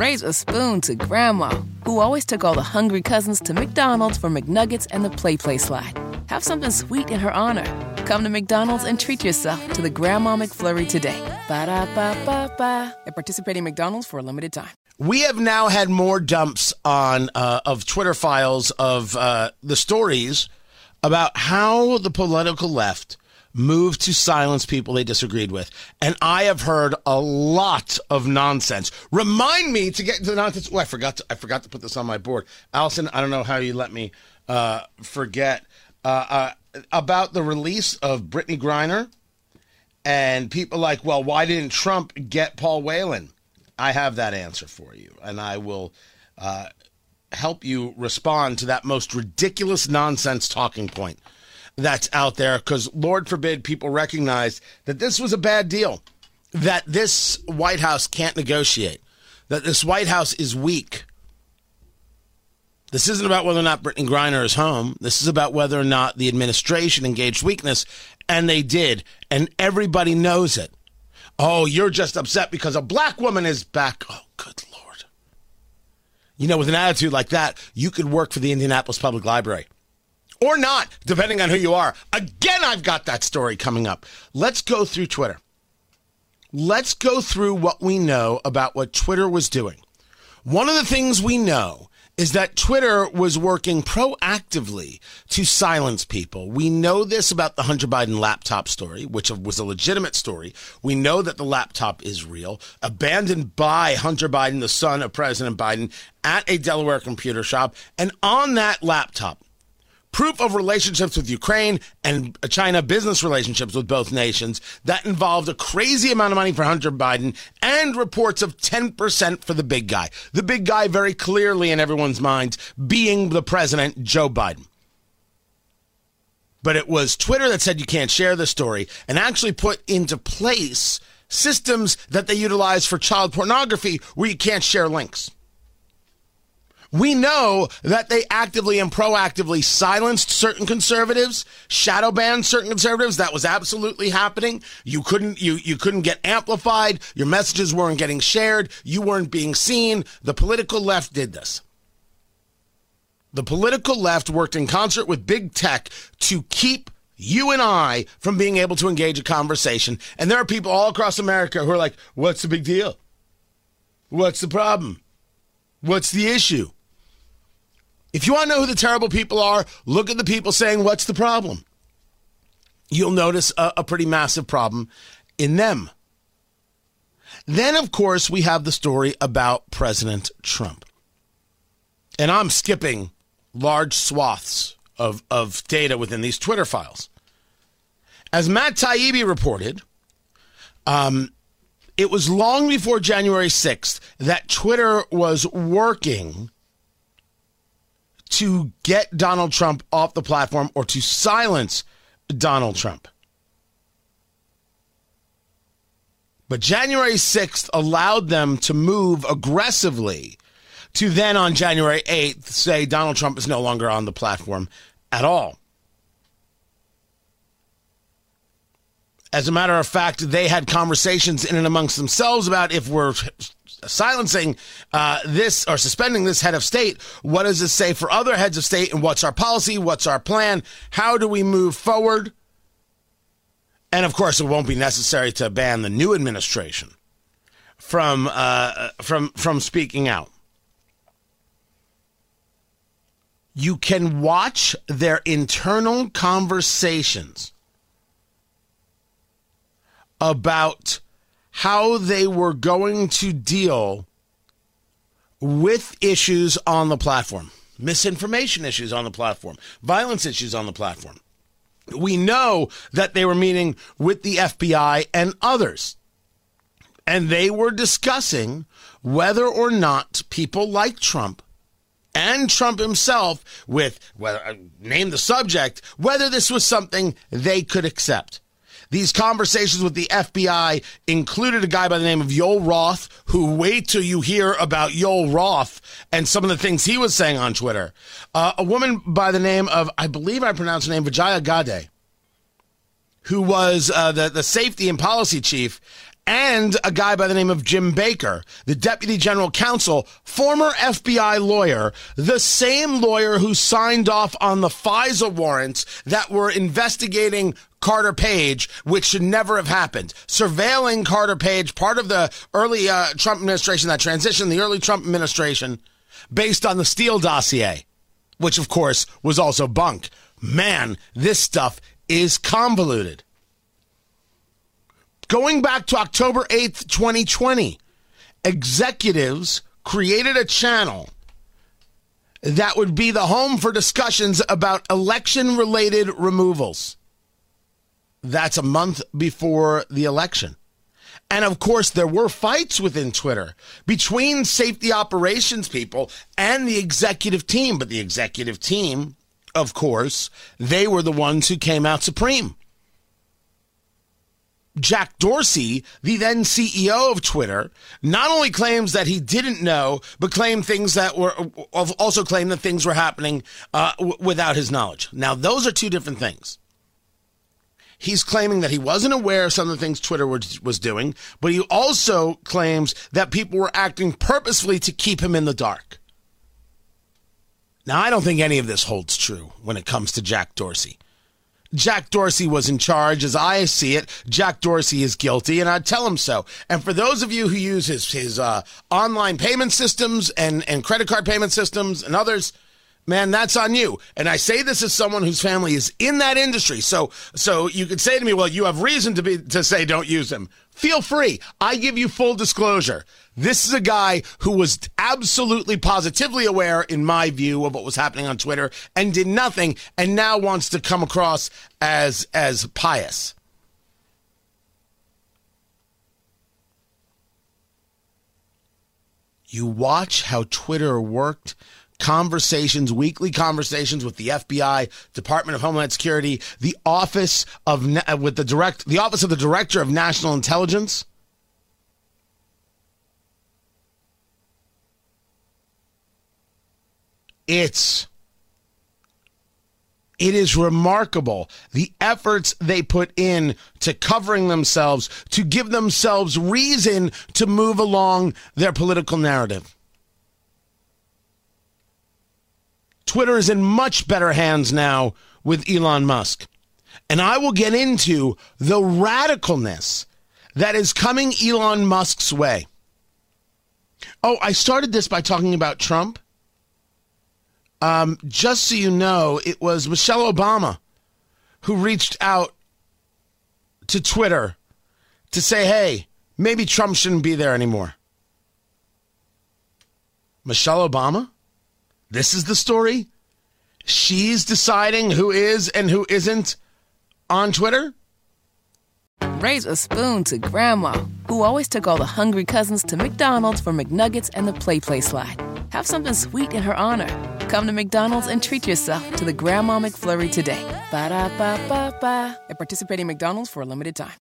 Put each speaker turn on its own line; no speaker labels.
raise a spoon to Grandma, who always took all the hungry cousins to McDonald's for McNuggets and the PlayPlace slide. Have something sweet in her honor. Come to McDonald's and treat yourself to the Grandma McFlurry today. Ba da ba ba ba. At participating McDonald's for a limited time.
We have now had more dumps on uh, of Twitter files of uh, the stories about how the political left moved to silence people they disagreed with. And I have heard a lot of nonsense. Remind me to get the nonsense. Oh, I forgot to, I forgot to put this on my board. Allison, I don't know how you let me uh, forget uh, uh, about the release of Brittney Griner and people like, well, why didn't Trump get Paul Whelan? I have that answer for you, and I will uh, help you respond to that most ridiculous nonsense talking point that's out there because Lord forbid people recognize that this was a bad deal, that this White House can't negotiate, that this White House is weak. This isn't about whether or not Brittney Griner is home. This is about whether or not the administration engaged weakness, and they did, and everybody knows it. Oh, you're just upset because a black woman is back. Oh, good Lord. You know, with an attitude like that, you could work for the Indianapolis Public Library or not, depending on who you are. Again, I've got that story coming up. Let's go through Twitter. Let's go through what we know about what Twitter was doing. One of the things we know is that Twitter was working proactively to silence people. We know this about the Hunter Biden laptop story, which was a legitimate story. We know that the laptop is real, abandoned by Hunter Biden, the son of President Biden, at a Delaware computer shop. And on that laptop, proof of relationships with Ukraine and China business relationships with both nations that involved a crazy amount of money for Hunter Biden and reports of 10% for the big guy. The big guy, very clearly in everyone's minds, being the president, Joe Biden. But it was Twitter that said you can't share the story and actually put into place systems that they utilize for child pornography where you can't share links. We know that they actively and proactively silenced certain conservatives, shadow banned certain conservatives. That was absolutely happening. You couldn't you you couldn't get amplified. Your messages weren't getting shared. You weren't being seen. The political left did this. The political left worked in concert with big tech to keep you and I from being able to engage a conversation. And there are people all across America who are like, "What's the big deal? What's the problem? What's the issue?" If you want to know who the terrible people are, look at the people saying, What's the problem? You'll notice a, a pretty massive problem in them. Then, of course, we have the story about President Trump. And I'm skipping large swaths of, of data within these Twitter files. As Matt Taibbi reported, um, it was long before January 6th that Twitter was working to get Donald Trump off the platform or to silence Donald Trump. But January 6th allowed them to move aggressively to then on January 8th say Donald Trump is no longer on the platform at all. As a matter of fact, they had conversations in and amongst themselves about if we're silencing uh, this or suspending this head of state, what does this say for other heads of state? And what's our policy? What's our plan? How do we move forward? And of course, it won't be necessary to ban the new administration from uh, from from speaking out. You can watch their internal conversations about how they were going to deal with issues on the platform, misinformation issues on the platform, violence issues on the platform. We know that they were meeting with the FBI and others. And they were discussing whether or not people like Trump and Trump himself, with well, uh, name the subject, whether this was something they could accept. These conversations with the FBI included a guy by the name of Yoel Roth, who wait till you hear about Yoel Roth and some of the things he was saying on Twitter. Uh, a woman by the name of, I believe I pronounced her name, Vijaya Gade, who was uh, the, the safety and policy chief and a guy by the name of Jim Baker, the deputy general counsel, former FBI lawyer, the same lawyer who signed off on the FISA warrants that were investigating Carter Page, which should never have happened. Surveilling Carter Page, part of the early uh, Trump administration, that transition, the early Trump administration, based on the Steele dossier, which of course was also bunk. Man, this stuff is convoluted. Going back to October 8th, 2020, executives created a channel that would be the home for discussions about election related removals. That's a month before the election. And of course, there were fights within Twitter between safety operations people and the executive team. But the executive team, of course, they were the ones who came out supreme. Jack Dorsey, the then CEO of Twitter, not only claims that he didn't know, but claimed things that were also claimed that things were happening uh, w- without his knowledge. Now, those are two different things. He's claiming that he wasn't aware of some of the things Twitter was, was doing, but he also claims that people were acting purposefully to keep him in the dark. Now, I don't think any of this holds true when it comes to Jack Dorsey. Jack Dorsey was in charge. As I see it, Jack Dorsey is guilty, and I tell him so. And for those of you who use his his uh, online payment systems and and credit card payment systems and others, man, that's on you. And I say this as someone whose family is in that industry. So so you could say to me, well, you have reason to be to say don't use him. Feel free. I give you full disclosure. This is a guy who was absolutely positively aware, in my view, of what was happening on Twitter and did nothing and now wants to come across as as pious. You watch how Twitter worked conversations, weekly conversations with the FBI, Department of Homeland Security, the office of uh, with the direct the office of the Director of National Intelligence. It's it is remarkable the efforts they put in to covering themselves to give themselves reason to move along their political narrative. Twitter is in much better hands now with Elon Musk. And I will get into the radicalness that is coming Elon Musk's way. Oh, I started this by talking about Trump. Um, just so you know, it was Michelle Obama who reached out to Twitter to say, hey, maybe Trump shouldn't be there anymore. Michelle Obama? This is the story. She's deciding who is and who isn't on Twitter.
Raise a spoon to Grandma, who always took all the hungry cousins to McDonald's for McNuggets and the PlayPlace slide. Have something sweet in her honor. Come to McDonald's and treat yourself to the Grandma McFlurry today. Ba da ba ba ba. At participating McDonald's for a limited time.